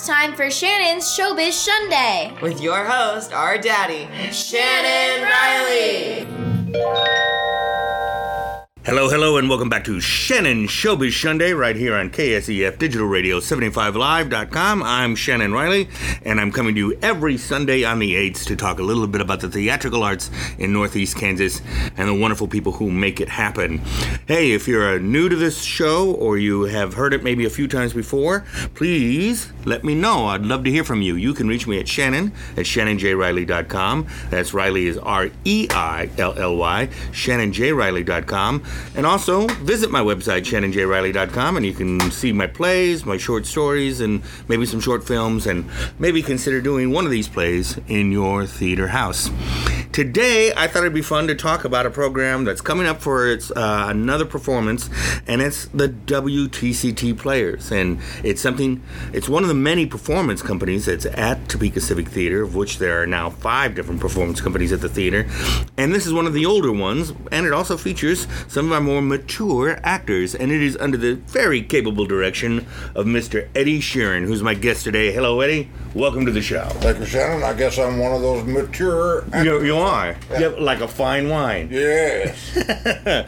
it's time for Shannon's Showbiz Sunday. With your host, our daddy, Shannon Riley. Hello, hello, and welcome back to Shannon Showbiz Sunday right here on KSEF Digital Radio 75live.com. I'm Shannon Riley, and I'm coming to you every Sunday on the 8th to talk a little bit about the theatrical arts in Northeast Kansas and the wonderful people who make it happen. Hey, if you're uh, new to this show or you have heard it maybe a few times before, please let me know. I'd love to hear from you. You can reach me at Shannon at shannonjriley.com. That's Riley is R E I L L Y, shannonjriley.com. And also visit my website, shannonjriley.com, and you can see my plays, my short stories, and maybe some short films, and maybe consider doing one of these plays in your theater house. Today, I thought it'd be fun to talk about a program that's coming up for its uh, another performance, and it's the WTCT Players. And it's something, it's one of the many performance companies that's at Topeka Civic Theater, of which there are now five different performance companies at the theater. And this is one of the older ones, and it also features some of our more mature actors, and it is under the very capable direction of Mr. Eddie Sheeran, who's my guest today. Hello, Eddie. Welcome to the show. Thank you, Shannon. I guess I'm one of those mature. You, you are. You have like a fine wine. Yes.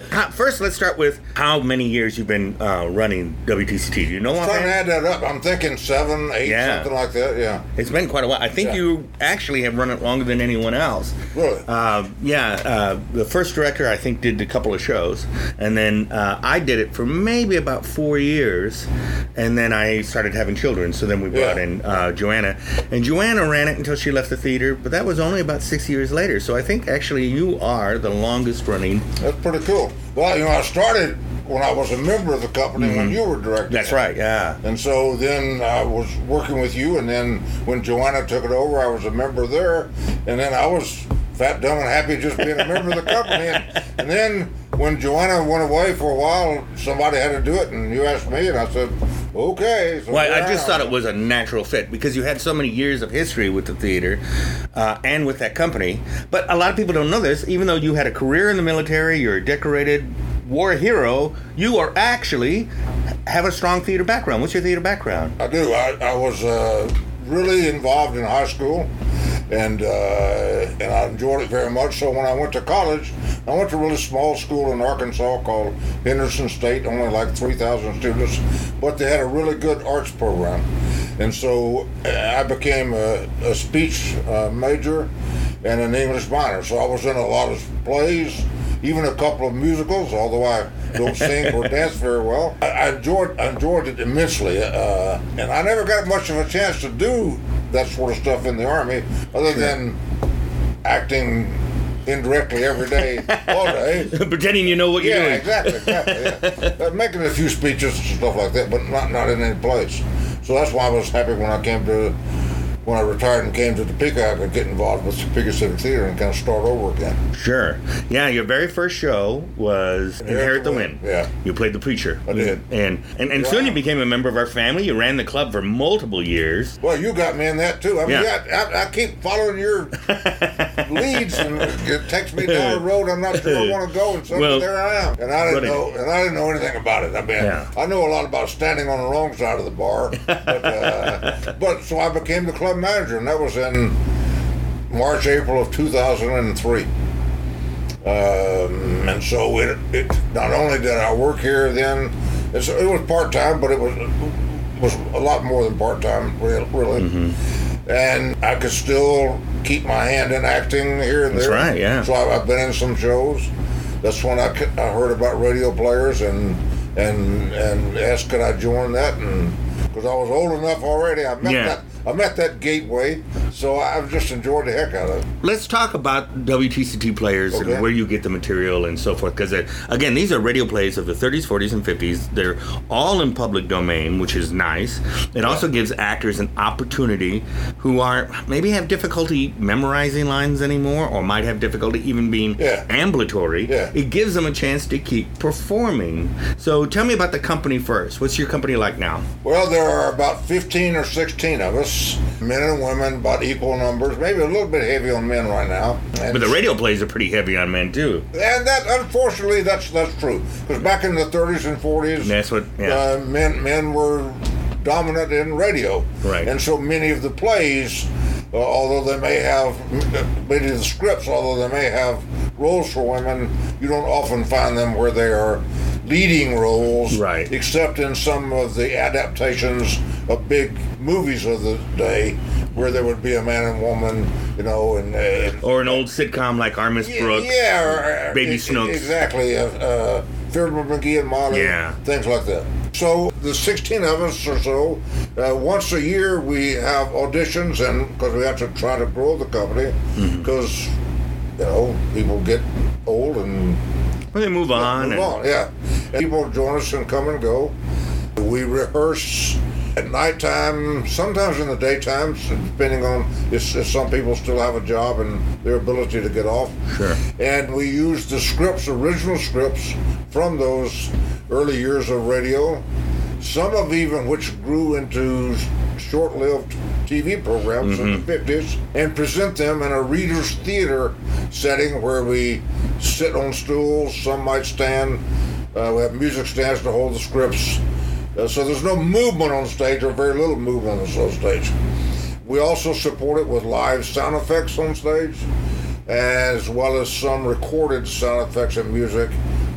How- First, let's start with how many years you've been uh, running WTCT. Do you know I'm Trying to add that up. I'm thinking seven, eight, Yeah. something like that. Yeah. It's been quite a while. I think Yeah. you actually have run it longer than anyone else. Really? Uh, yeah. Uh, the first director, I think, did a couple of shows. And then uh, I did it for maybe about four years. And then I started having children. So then we brought Yeah. in uh, Joanna. And Joanna ran it until she left the theater. But that was only about six years later. So I think actually you are the longest running. That's pretty cool. Well, you know, I started when I was a member of the company when you were. Mm-hmm. That's it. right. Yeah. And so then I was working with you, and then when Joanna took it over, I was a member there, and then I was fat, dumb, and happy just being a member of the company. And, and then when Joanna went away for a while, somebody had to do it, and you asked me, and I said, okay. So Well, I just thought it was a natural fit because you had so many years of history with the theater uh, and with that company. But a lot of people don't know this. Even though you had a career in the military, you're a decorated war hero, you are actually have a strong theater background. What's your theater background? I do. I, I was uh, really involved in high school, and uh, and I enjoyed it very much. So when I went to college, I went to a really small school in Arkansas called Henderson State, only like three thousand students, but they had a really good arts program, and so uh, I became a, a speech uh, major and an English minor. So I was in a lot of plays. Even a couple of musicals, although I don't sing or dance very well. I, I enjoyed I enjoyed it immensely, uh, and I never got much of a chance to do that sort of stuff in the army, other than acting indirectly every day, all day. Pretending you know what you're Yeah, doing. exactly, exactly. Yeah. Uh, making a few speeches and stuff like that, but not not in any place. So that's why I was happy when I came to when I retired and came to the Topeka, I could get involved with the Topeka Civic Theater and kind of start over again. Sure. Yeah, your very first show was Inherit the Wind. Yeah. You played the preacher. I did. And and, and soon you became a member of our family. You ran the club for multiple years. Well, you got me in that too. I mean, Yeah. yeah, I, I keep following your leads, and it takes me down a road I'm not sure I want to go, and suddenly Well, there I am. And I didn't know, and I didn't know anything about it. I mean, Yeah. I know a lot about standing on the wrong side of the bar, but, uh, but so I became the club manager, and that was in March, April of 2003. Um, and so it, it not only did I work here then, it's, it was part time, but it was was a lot more than part time, really. Mm-hmm. And I could still keep my hand in acting here and there. That's right, yeah. So I, I've been in some shows. That's when I heard about radio players and and and asked could I join that and because I was old enough already. I met Yeah. that I met that gateway, so I've just enjoyed the heck out of it. Let's talk about WTCT players Okay. and where you get the material and so forth. Because uh, again, these are radio plays of the 30s, 40s, and 50s. They're all in public domain, which is nice. It also gives actors an opportunity who are maybe have difficulty memorizing lines anymore, or might have difficulty even being Yeah. ambulatory. Yeah. It gives them a chance to keep performing. So tell me about the company first. What's your company like now? Well, there are about 15 or 16 of us, men and women, about equal numbers, maybe a little bit heavy on men right now. And, But the radio plays are pretty heavy on men too. and that, unfortunately, that's that's true. Because back in the 30s and 40s, That's what. Yeah. uh, men men were dominant in radio. Right. And so many of the plays, uh, although they may have many of the scripts, although they may have roles for women, you don't often find them where they are leading roles. Right. Except in some of the adaptations of big movies of the day, where there would be a man and woman, you know, and. and Or an old sitcom like Our Miss Brooks. yeah, or, or- Baby e- Snooks. Exactly. Uh, uh, Fibber McGee and Molly. Yeah. Things like that. So the 16 of us or so, uh, once a year we have auditions, and because we have to try to grow the company, Mm-hmm. because you know people get old and Well, they move on. move and- on. Yeah, and people join us and come and go. We rehearse at nighttime, sometimes in the daytime, depending on if, if some people still have a job and their ability to get off. Sure. And we use the scripts, original scripts from those early years of radio, some of even which grew into short-lived TV programs in the 50s, and present them in a reader's theater setting where we sit on stools, some might stand. Uh, we have music stands to hold the scripts. Uh, so there's no movement on stage, or very little movement on stage. We also support it with live sound effects on stage, as well as some recorded sound effects and music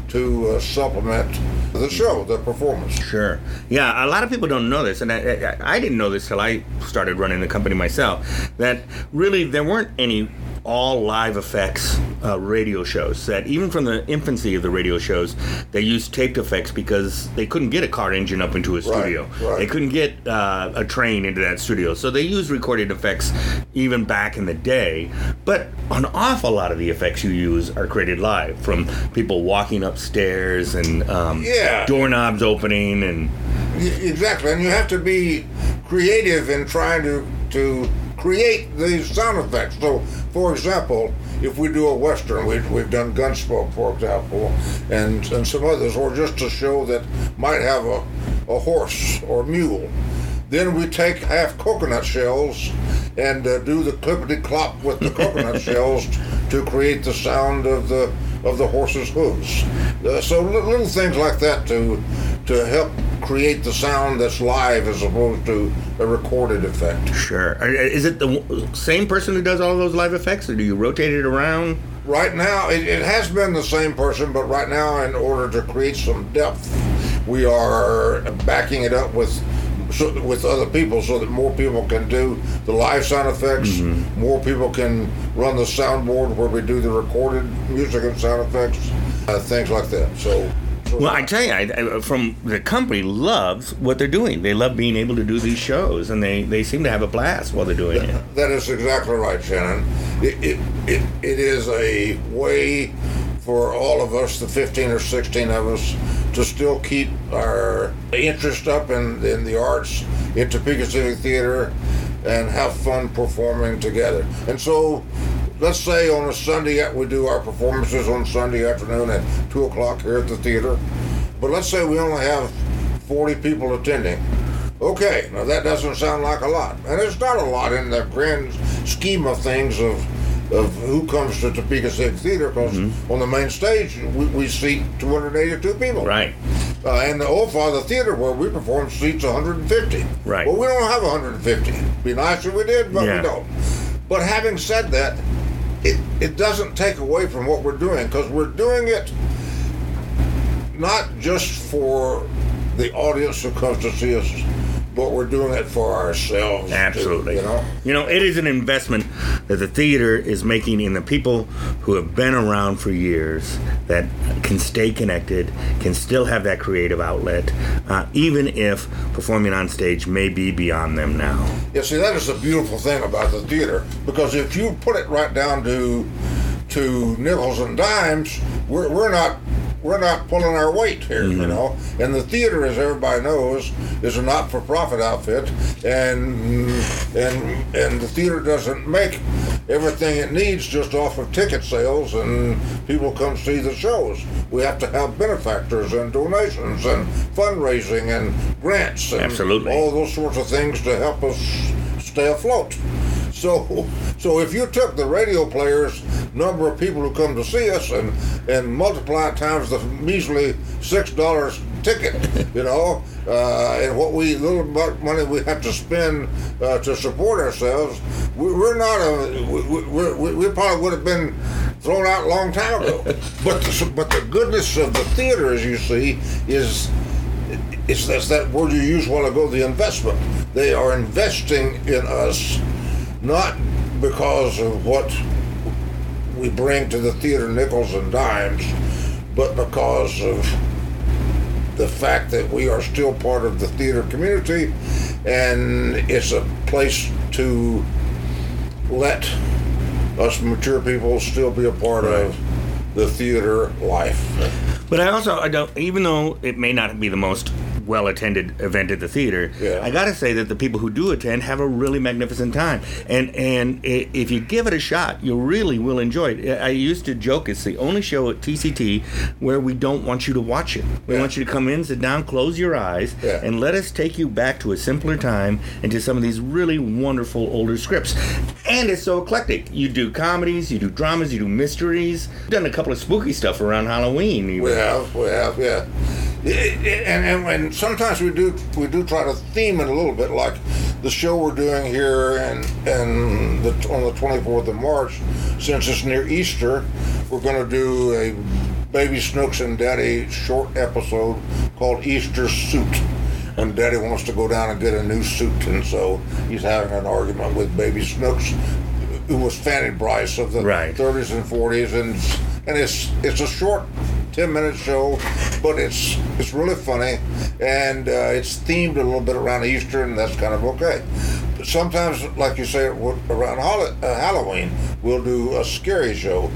to uh, supplement the show, the performance. Sure. Yeah, a lot of people don't know this, and I, I, I didn't know this till I started running the company myself. That really there weren't any all live effects uh, radio shows. That even from the infancy of the radio shows, they used taped effects because they couldn't get a car engine up into a studio. right. They couldn't get uh, a train into that studio, so they used recorded effects even back in the day. But an awful lot of the effects you use are created live, from people walking upstairs and um, Yeah. doorknobs opening and Exactly, and you have to be creative in trying to to create these sound effects. So, for example, if we do a western, we, we've done Gunsmoke, for example, and and some others, or just a show that might have a, a horse or mule. Then we take half coconut shells and uh, do the clippity clop with the coconut shells to create the sound of the of the horse's hooves. Uh, so little things like that to to help create the sound that's live as opposed to a recorded effect. Sure. Is it the same person who does all those live effects, or do you rotate it around? Right now, it, it has been the same person, but right now, in order to create some depth, we are backing it up with so, with other people so that more people can do the live sound effects. More people can run the soundboard where we do the recorded music and sound effects, uh, things like that. So. so Well, I tell you, I, I, from the company loves what they're doing. They love being able to do these shows, and they, they seem to have a blast while they're doing it. That is exactly right, Shannon. It, it, it, it is a way for all of us, the 15 or 16 of us, to still keep our interest up in, in the arts, in Topeka Civic Theater, and have fun performing together. And so, let's say on a Sunday, we do our performances on Sunday afternoon at 2 o'clock here at the theater. But let's say we only have 40 people attending. Okay, now that doesn't sound like a lot, and it's not a lot in the grand scheme of things of of who comes to Topeka Civic Theater because on the main stage we, we seat 282 people. Right. Uh, and the Oldfather Theater where we perform seats 150. Right. Well, we don't have 150. It'd Be nice if we did, but Yeah. we don't. But having said that, it, it doesn't take away from what we're doing because we're doing it not just for the audience who comes to see us, but we're doing it for ourselves. too, Absolutely. you know. You know, it is an investment that the theater is making in the people who have been around for years that can stay connected, can still have that creative outlet, uh, even if performing on stage may be beyond them now. Yeah, see, that is the beautiful thing about the theater because if you put it right down to to nickels and dimes, we're, we're not we're not pulling our weight here, you mm-hmm. know. And the theater, as everybody knows, is a not-for-profit outfit, and and and the theater doesn't make everything it needs just off of ticket sales and people come see the shows. We have to have benefactors and donations and fundraising and grants and Absolutely. all those sorts of things to help us stay afloat. So, so if you took the radio players number of people who come to see us and and multiply times the measly six dollars ticket, you know, uh, and what we little bit money we have to spend uh, to support ourselves. We, we're not a we, we, we, we probably would have been thrown out a long time ago. but the, but the goodness of the theater, as you see, is it's that's that word you used a while ago, the investment. They are investing in us, not because of what we bring to the theater nickels and dimes, but because of the fact that we are still part of the theater community and it's a place to let us mature people still be a part of the theater life. But I also I don't even though it may not be the most well attended event at the theater, Yeah. I gotta say that the people who do attend have a really magnificent time. And and if you give it a shot, you really will enjoy it. I used to joke it's the only show at TCT where we don't want you to watch it. We Yeah. want you to come in, sit down, close your eyes, Yeah. and let us take you back to a simpler time and to some of these really wonderful older scripts. And it's so eclectic. You do comedies, you do dramas, you do mysteries. You've done a couple of spooky stuff around Halloween. even. We have, we have, yeah. And, and and sometimes we do we do try to theme it a little bit, like the show we're doing here and and the, on the 24th of March, since it's near Easter, we're going to do a Baby Snooks and Daddy short episode called Easter Suit. And Daddy wants to go down and get a new suit, and so he's having an argument with Baby Snooks, who was Fanny Brice of the Right. 30s and 40s, and and it's it's a short 10 minute show, but it's it's really funny, and uh, it's themed a little bit around Easter, and that's kind of okay. But sometimes, like you say, around uh, Halloween, we'll do a scary show,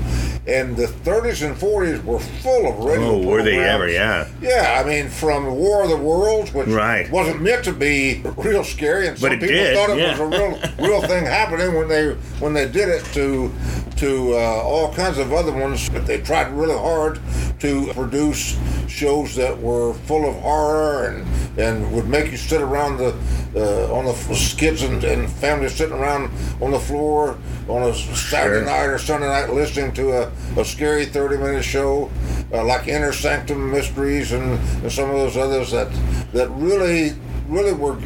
and the 30s and 40s were full of radio. Oh, were they ever? Yeah. Yeah, I mean, from War of the Worlds, which Right. wasn't meant to be real scary, and some But it people did, thought it yeah. was a real, real thing happening when they when they did it to to uh, all kinds of other ones. But they tried really hard to produce shows that were full of horror and and would make you sit around the uh, on the kids and, and families sitting around on the floor on a Saturday Sure. night or Sunday night listening to a, a scary 30 minute show uh, like Inner Sanctum Mysteries and, and some of those others that that really really were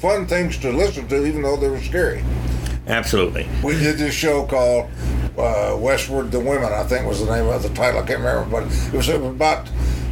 fun things to listen to even though they were scary. Absolutely. We did this show called uh, Westward the Women, I think was the name of the title. I can't remember, but it was about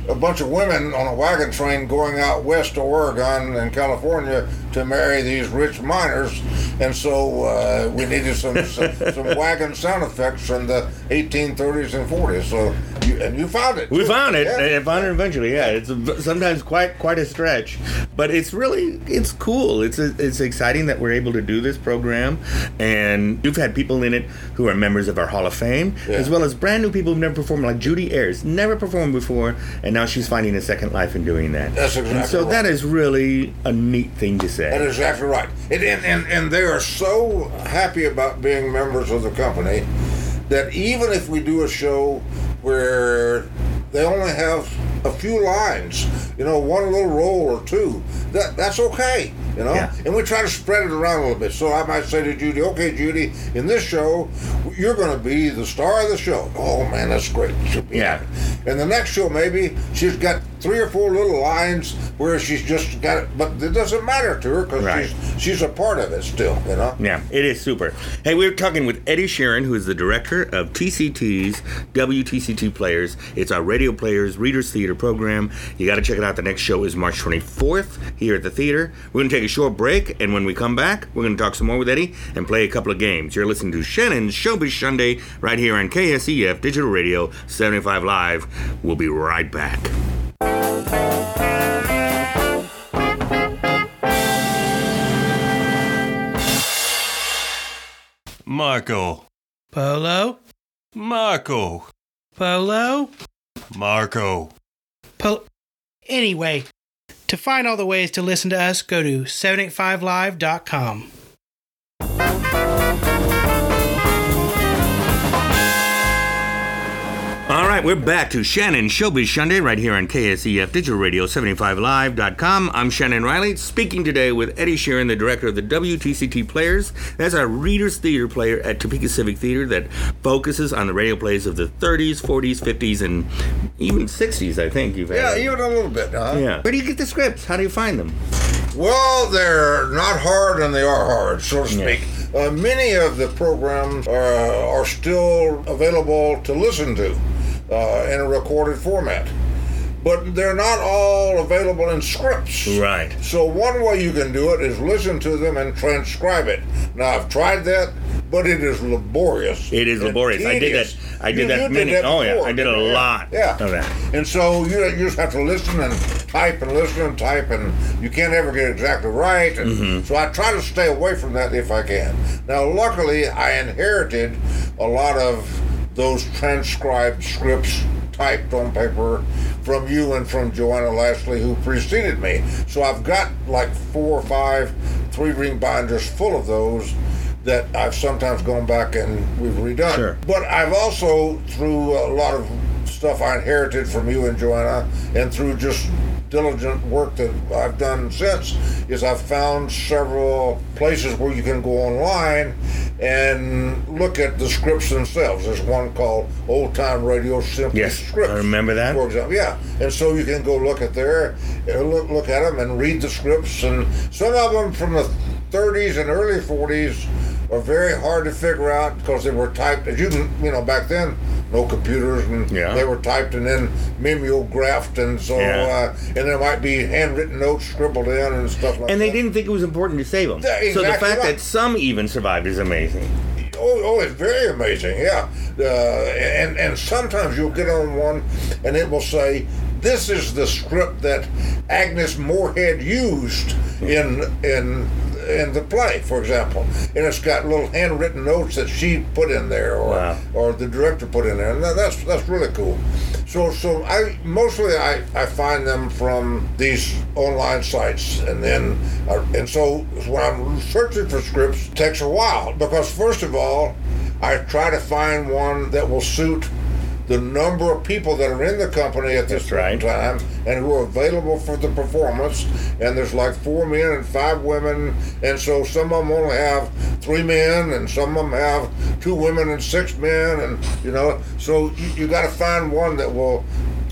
a bunch of women on a wagon train going out west to Oregon and California to marry these rich miners. And so uh, we needed some, some some wagon sound effects from the 1830s and 40s. So you, and you found it. We found it. Yeah. I found it eventually. Yeah, it's sometimes quite quite a stretch, but it's really it's cool. It's it's exciting that we're able to do this program, and you've had people in it who are members of our Hall of Fame, Yeah. as well as brand new people who've never performed, like Judy Ayers, never performed before, and now she's finding a second life in doing that. That's And exactly so right. that is really a neat thing to say. That is exactly right. And, and, and, and they are so happy about being members of the company that even if we do a show where they only have a few lines, you know, one little roll or two, that that's okay, you know. Yeah. And we try to spread it around a little bit. So I might say to Judy, "Okay, Judy, in this show, you're going to be the star of the show." Oh man, that's great. Yeah. And the next show, maybe she's got three or four little lines where she's just got it, but it doesn't matter to her because Right. she's she's a part of it still, you know. Yeah, it is super. Hey, we were talking with Eddie Sharon, who is the director of TCT's WTCT Players. It's our radio players readers theater program. You got to check it out. The next show is March 24th here at the theater. We're going to take a short break, and when we come back, we're going to talk some more with Eddie and play a couple of games. You're listening to Shannon's Showbiz Sunday right here on KSEF Digital Radio 75 Live. We'll be right back. Marco. Polo? Marco. Polo? Marco. Polo. anyway, to find all the ways to listen to us, go to 785live.com. right, we're back to Shannon Showbiz Sunday right here on KSEF Digital Radio 75live.com. I'm Shannon Riley, speaking today with Eddie Sheeran, the director of the WTCT Players. That's our Readers Theater player at Topeka Civic Theater that focuses on the radio plays of the 30s, 40s, 50s, and even 60s, I think you've had. Yeah, even a little bit, huh? Yeah. Where do you get the scripts? How do you find them? Well, they're not hard and they are hard, so to Yeah. speak. Uh, many of the programs are, are still available to listen to uh, in a recorded format, but they're not all available in scripts. Right. So one way you can do it is listen to them and transcribe it. Now I've tried that, but it is laborious. It is laborious. I did that. I did You- that you many. that oh yeah, I did a lot Yeah. of that. And so you, you just have to listen and type and listen and type, and you can't ever get exactly right. And Mm-hmm. so I try to stay away from that if I can. Now, luckily, I inherited a lot of those transcribed scripts typed on paper from you and from Joanna Lashley, who preceded me. So I've got like four or five three ring binders full of those that I've sometimes gone back and we've redone. Sure. But I've also, through a lot of stuff I inherited from you and Joanna, and through just diligent work that I've done since, is I've found several places where you can go online and look at the scripts themselves. There's one called Old Time Radio Simply Yes, Scripts. I remember that. For example, yeah. And so you can go look at there, uh, look, look at them and read the scripts. And some of them from the 30s and early 40s are very hard to figure out because they were typed, as you can, you know, back then, no computers, and Yeah. they were typed and then mimeographed, and so, Yeah. uh, and there might be handwritten notes scribbled in and stuff like that. And that. they didn't think it was important to save them. Yeah, so the fact right. that some even survived is amazing. Oh, oh, it's very amazing, yeah. Uh, and and sometimes you'll get on one, and it will say, "This is the script that Agnes Moorehead used in in in the play, for example." And it's got little handwritten notes that she put in there, or Wow. or the director put in there, and that's that's really cool. So so I mostly I, I find them from these online sites, and then uh, and so when I'm searching for scripts, it takes a while because first of all, I try to find one that will suit the number of people that are in the company at this right. time and who are available for the performance. And there's like four men and five women, and so some of them only have three men, and some of them have two women and six men, and you know, so you, you got to find one that will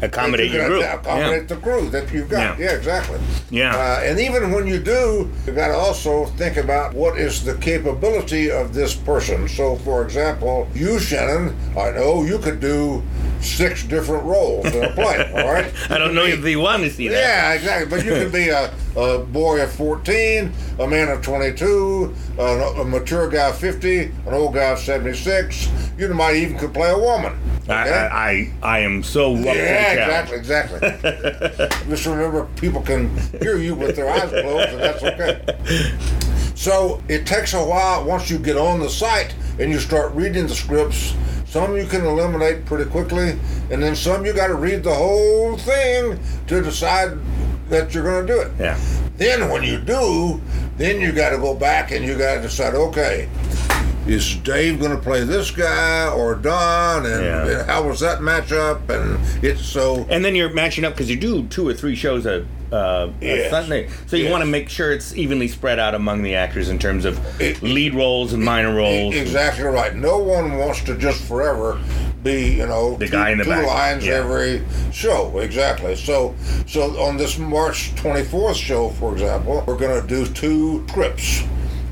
Accommodate your group. Accommodate the crew that you've got. Yeah. Yeah, exactly. Yeah. Uh, and even when you do, you got to also think about what is the capability of this person. So, for example, you, Shannon, I know you could do six different roles in a play. all right. I don't know if they want to see that. Yeah, exactly. But you could be a, a boy of 14, a man of 22, a, a mature guy of 50, an old guy of 76. You might even could play a woman. I, okay? I, I, I am so the Yeah, exactly, exactly. Just remember, people can hear you with their eyes closed, and that's okay. So it takes a while once you get on the site and you start reading the scripts. Some you can eliminate pretty quickly, and then some you got to read the whole thing to decide that you're going to do it. Yeah. Then when you do, then you got to go back and you got to decide, okay, is Dave going to play this guy or Don, and Yeah. how was that matchup? And it's so And then you're matching up because you do two or three shows a, uh, a Yes. Sunday. So you Yes. want to make sure it's evenly spread out among the actors in terms of It- lead roles and minor roles. exactly right. No one wants to just forever be, you know, The two, guy in the two back. lines Yeah. every show. Exactly. So, so on this March 24th show, for example, we're going to do two scripts.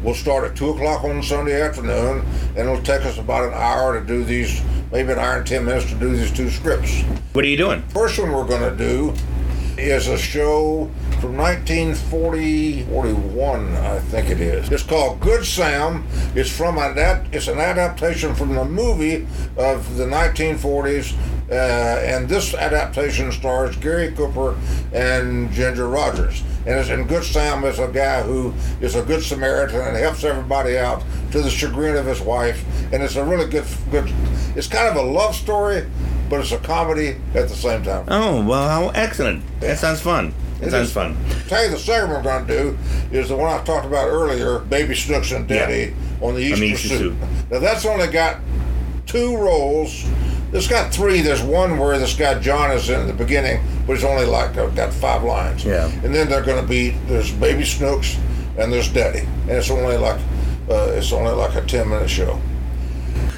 We'll start at two o'clock on Sunday afternoon, and it'll take us about an hour to do these, maybe an hour and ten minutes to do these two scripts. What are you doing? First one we're going to do is a show from 1940, 41, I think it is. It's called Good Sam. It's from a that it's an adaptation from the movie of the 1940s, uh, and this adaptation stars Gary Cooper and Ginger Rogers. And, it's, and Good Sam is a guy who is a good Samaritan and helps everybody out to the chagrin of his wife. And it's a really good, good. It's kind of a love story, but it's a comedy at the same time. Oh, well, how excellent. That sounds fun. It sounds fun. Tell you the second we're going to do is the one I talked about earlier, Baby Snooks and Daddy on the Easter, Easter suit. suit. Now that's only got two roles It's got three. There's one where this guy John is in the beginning, but it's only like uh, got five lines. Yeah. And then they're going to be there's Baby Snooks and there's Daddy, and it's only like uh, it's only like a ten minute show.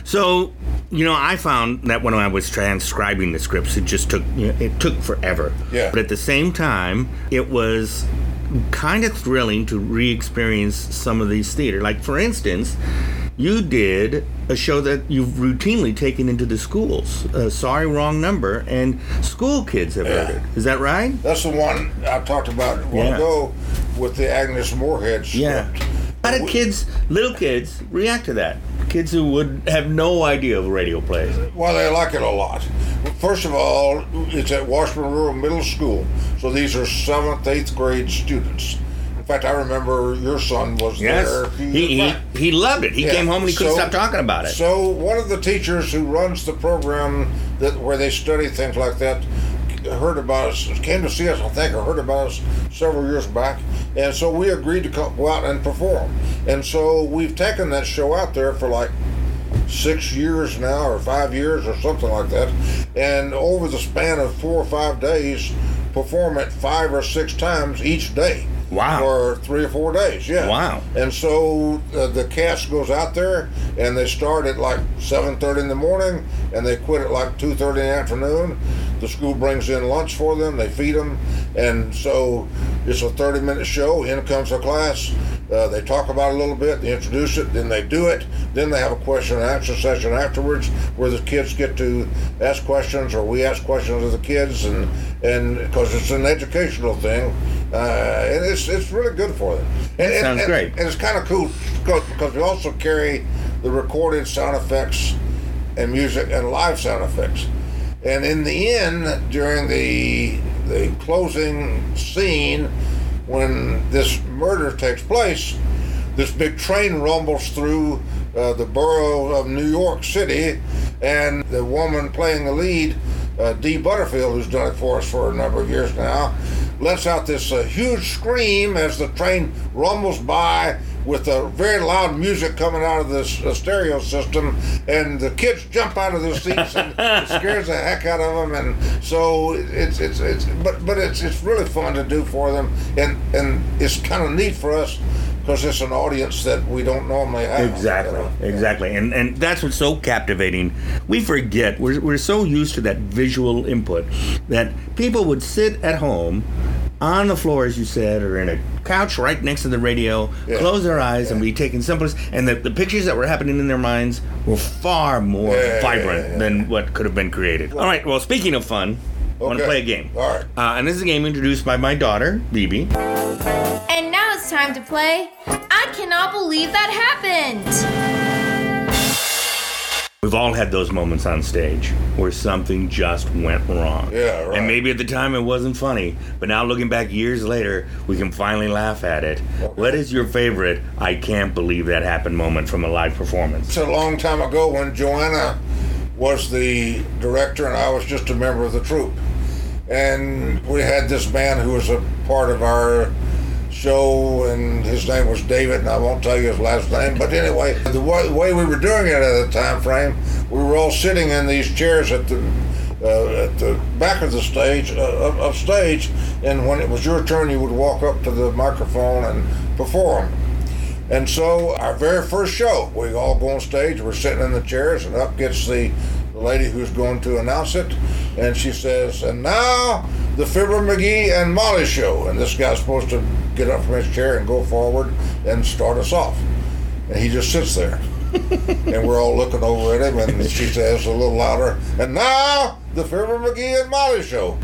So, you know, I found that when I was transcribing the scripts, it just took you know, it took forever. Yeah. But at the same time, it was kind of thrilling to re-experience some of these theater. Like for instance, you did a show that you've routinely taken into the schools. Uh, Sorry, wrong number, and school kids have heard it. Is that right? That's the one I talked about a while Yeah. ago with the Agnes Moorehead script. Yeah. How did kids, little kids, react to that? Kids who would have no idea of radio plays. Well, they like it a lot. First of all, it's at Washburn Rural Middle School, so these are seventh, eighth grade students. In fact, I remember your son was Yes, there. he, he, he loved it. He Yeah. came home and he couldn't So- stop talking about it. So one of the teachers who runs the program that where they study things like that heard about us, came to see us, I think, or heard about us several years back, and so we agreed to go out and perform. And so we've taken that show out there for like six years now, or five years, or something like that, and over the span of four or five days, perform it five or six times each day. Wow. For three or four days, yeah. Wow. And so uh, the cast goes out there, and they start at like 7:30 in the morning, and they quit at like 2:30 in the afternoon. The school brings in lunch for them. They feed them, and so it's a 30-minute show. In comes the class. Uh, they talk about it a little bit. They introduce it. Then they do it. Then they have a question and answer session afterwards, where the kids get to ask questions, or we ask questions of the kids, and and because it's an educational thing, uh, and it's it's really good for them. And, and- sounds and- great. and it's kind of cool because because we also carry the recorded sound effects and music and live sound effects. And in the end, during the the closing scene, when this murder takes place, this big train rumbles through uh, the borough of New York City, and the woman playing the lead, uh, Dee Butterfield, who's done it for us for a number of years now, lets out this uh, huge scream as the train rumbles by with a very loud music coming out of this uh, stereo system, and the kids jump out of their seats and it scares the heck out of them. And so it's it's it's but but it's it's really fun to do for them, and and it's kind of neat for us because it's an audience that we don't normally have. you Exactly, know? exactly, and and that's what's so captivating. We forget we're we're so used to that visual input that people would sit at home on the floor, as you said, or in a couch right next to the radio, Yeah. close their eyes, and be taking simplest. And the, the pictures that were happening in their minds were far more Yeah, yeah, vibrant yeah, yeah. than what could have been created. All right. Well, speaking of fun, I want to play a game. All right. Uh, and this is a game introduced by my daughter, Bibi. And now it's time to play I Cannot Believe That Happened! We've all had those moments on stage where something just went wrong. Yeah, right. And maybe at the time it wasn't funny, but now looking back years later, we can finally laugh at it. What is your favorite I can't believe that happened moment from a live performance? It's a long time ago when Joanna was the director and I was just a member of the troupe. And we had this man who was a part of our show, and his name was David, and I won't tell you his last name. But anyway, the way, the way we were doing it at the time frame, we were all sitting in these chairs at the uh, at the back of the stage, uh, up, up stage, and when it was your turn, you would walk up to the microphone and perform. And so our very first show, we all go on stage, we're sitting in the chairs, and up gets the, the lady who's going to announce it, and she says, and now the Fibber McGee and Molly show. And this guy's supposed to get up from his chair and go forward and start us off. And he just sits there. and we're all looking over at him, and she says a little louder, and now the Fibber McGee and Molly show.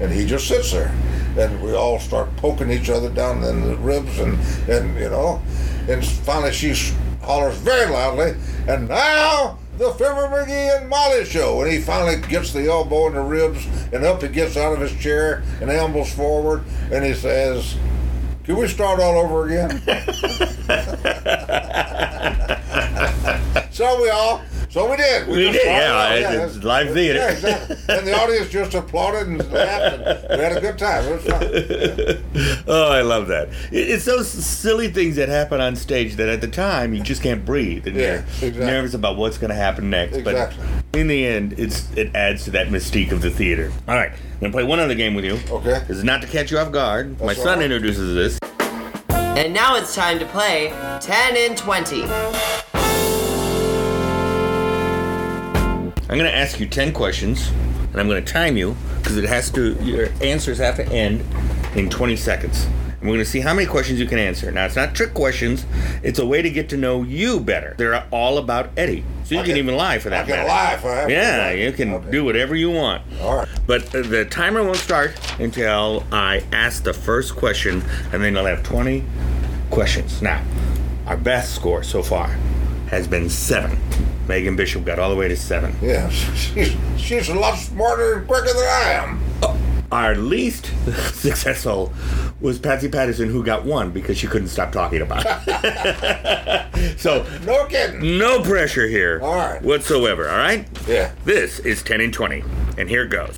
And he just sits there. And we all start poking each other down in the ribs, and, and you know, and finally she hollers very loudly, and now the Fibber McGee and Molly show. And he finally gets the elbow in the ribs, and up he gets out of his chair and ambles forward, and he says, Can we start all over again? so we all, so we did. We just did, started yeah, it's- that's- it's live theater. Yeah, exactly. And the audience just applauded and laughed, and we had a good time. It was fun. Oh, I love that. It's those silly things that happen on stage that at the time you just can't breathe. And Yeah, you're exactly. nervous about what's going to happen next. Exactly. But in the end, it's it adds to that mystique of the theater. All right, I'm gonna play one other game with you. Okay. This is not to catch you off guard. My That's all son right. introduces this. And now it's time to play 10 and 20. I'm gonna ask you ten questions, and I'm gonna time you because it has to. Your answers have to end in 20 seconds. And we're gonna see how many questions you can answer. Now, it's not trick questions. It's a way to get to know you better. They're all about Eddie, so you can, can- even lie for that I can matter. lie if I have to. Yeah, you can Okay. do whatever you want. All right. But uh, the timer won't start until I ask the first question, and then you'll have 20 questions. Now, our best score so far has been seven. Megan Bishop got all the way to seven. Yeah, she's, she's a lot smarter and quicker than I am. Our least successful was Patsy Patterson, who got one because she couldn't stop talking about it. so, No kidding. no pressure here All right. whatsoever, all right? Yeah. This is 10 and 20, and here it goes.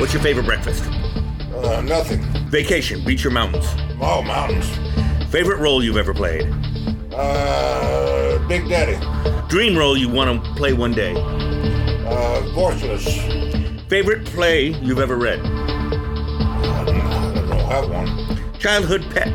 What's your favorite breakfast? Uh, nothing. Vacation, beach or mountains? Oh, mountains. Favorite role you've ever played? Uh, Big Daddy. Dream role you want to play one day? Uh, voiceless. Favorite play you've ever read? I don't, know. I don't have one. Childhood pet.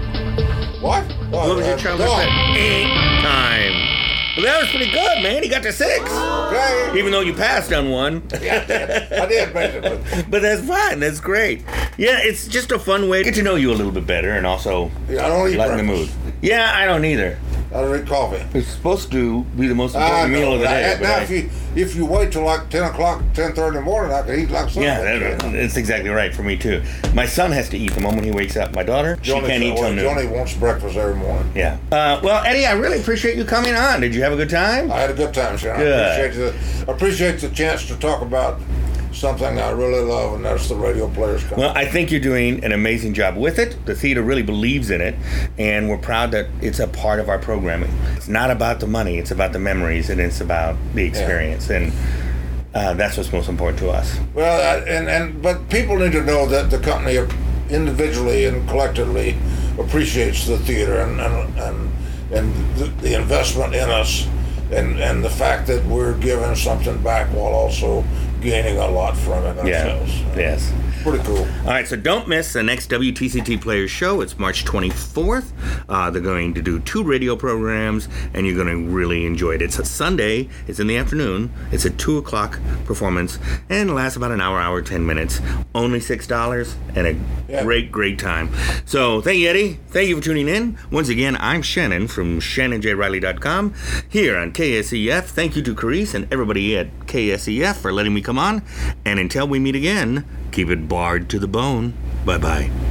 What? What was your childhood pet? Eight time. Well, that was pretty good, man. He got to six. Okay. Even though you passed on one. Yeah, I did. I did basically. But that's fine. That's great. Yeah, it's just a fun way to get to know you a little bit better and also Yeah, I don't eat lighten the mood. Yeah, I don't either. I don't drink coffee. It's supposed to be the most I important meal know, of the I- day. but now, I- if you if you wait till like ten o'clock, ten thirty in the morning, I can eat like something. yeah, that, that's exactly right for me too. My son has to eat the moment he wakes up. My daughter, she can't eat till noon. Johnny wants breakfast every morning. Yeah. Uh, well, Eddie, I really appreciate you coming on. Did you have a good time? I had a good time, Sharon. Good. I appreciate the I appreciate the chance to talk about something I really love, and that's the radio players. Company. Well, I think you're doing an amazing job with it. The theater really believes in it, and we're proud that it's a part of our programming. It's not about the money, it's about the memories, and it's about the experience. And uh, that's what's most important to us. Well, and and but people need to know that the company individually and collectively appreciates the theater and and and, and the, the investment in us, and and the fact that we're giving something back while also gaining a lot from it Yeah. ourselves. Yes. Pretty cool. All right, so don't miss the next WTCT Players show. It's March 24th. Uh, they're going to do two radio programs, and you're going to really enjoy it. It's a Sunday. It's in the afternoon. It's a two o'clock performance, and it lasts about an hour, hour, ten minutes. Only six dollars, and a Yeah. great, great time. So thank you, Eddie. Thank you for tuning in. Once again, I'm Shannon from ShannonJRiley.com here on KSEF. Thank you to Carice and everybody at KSEF for letting me come on. And until we meet again, keep it barred to the bone. Bye bye.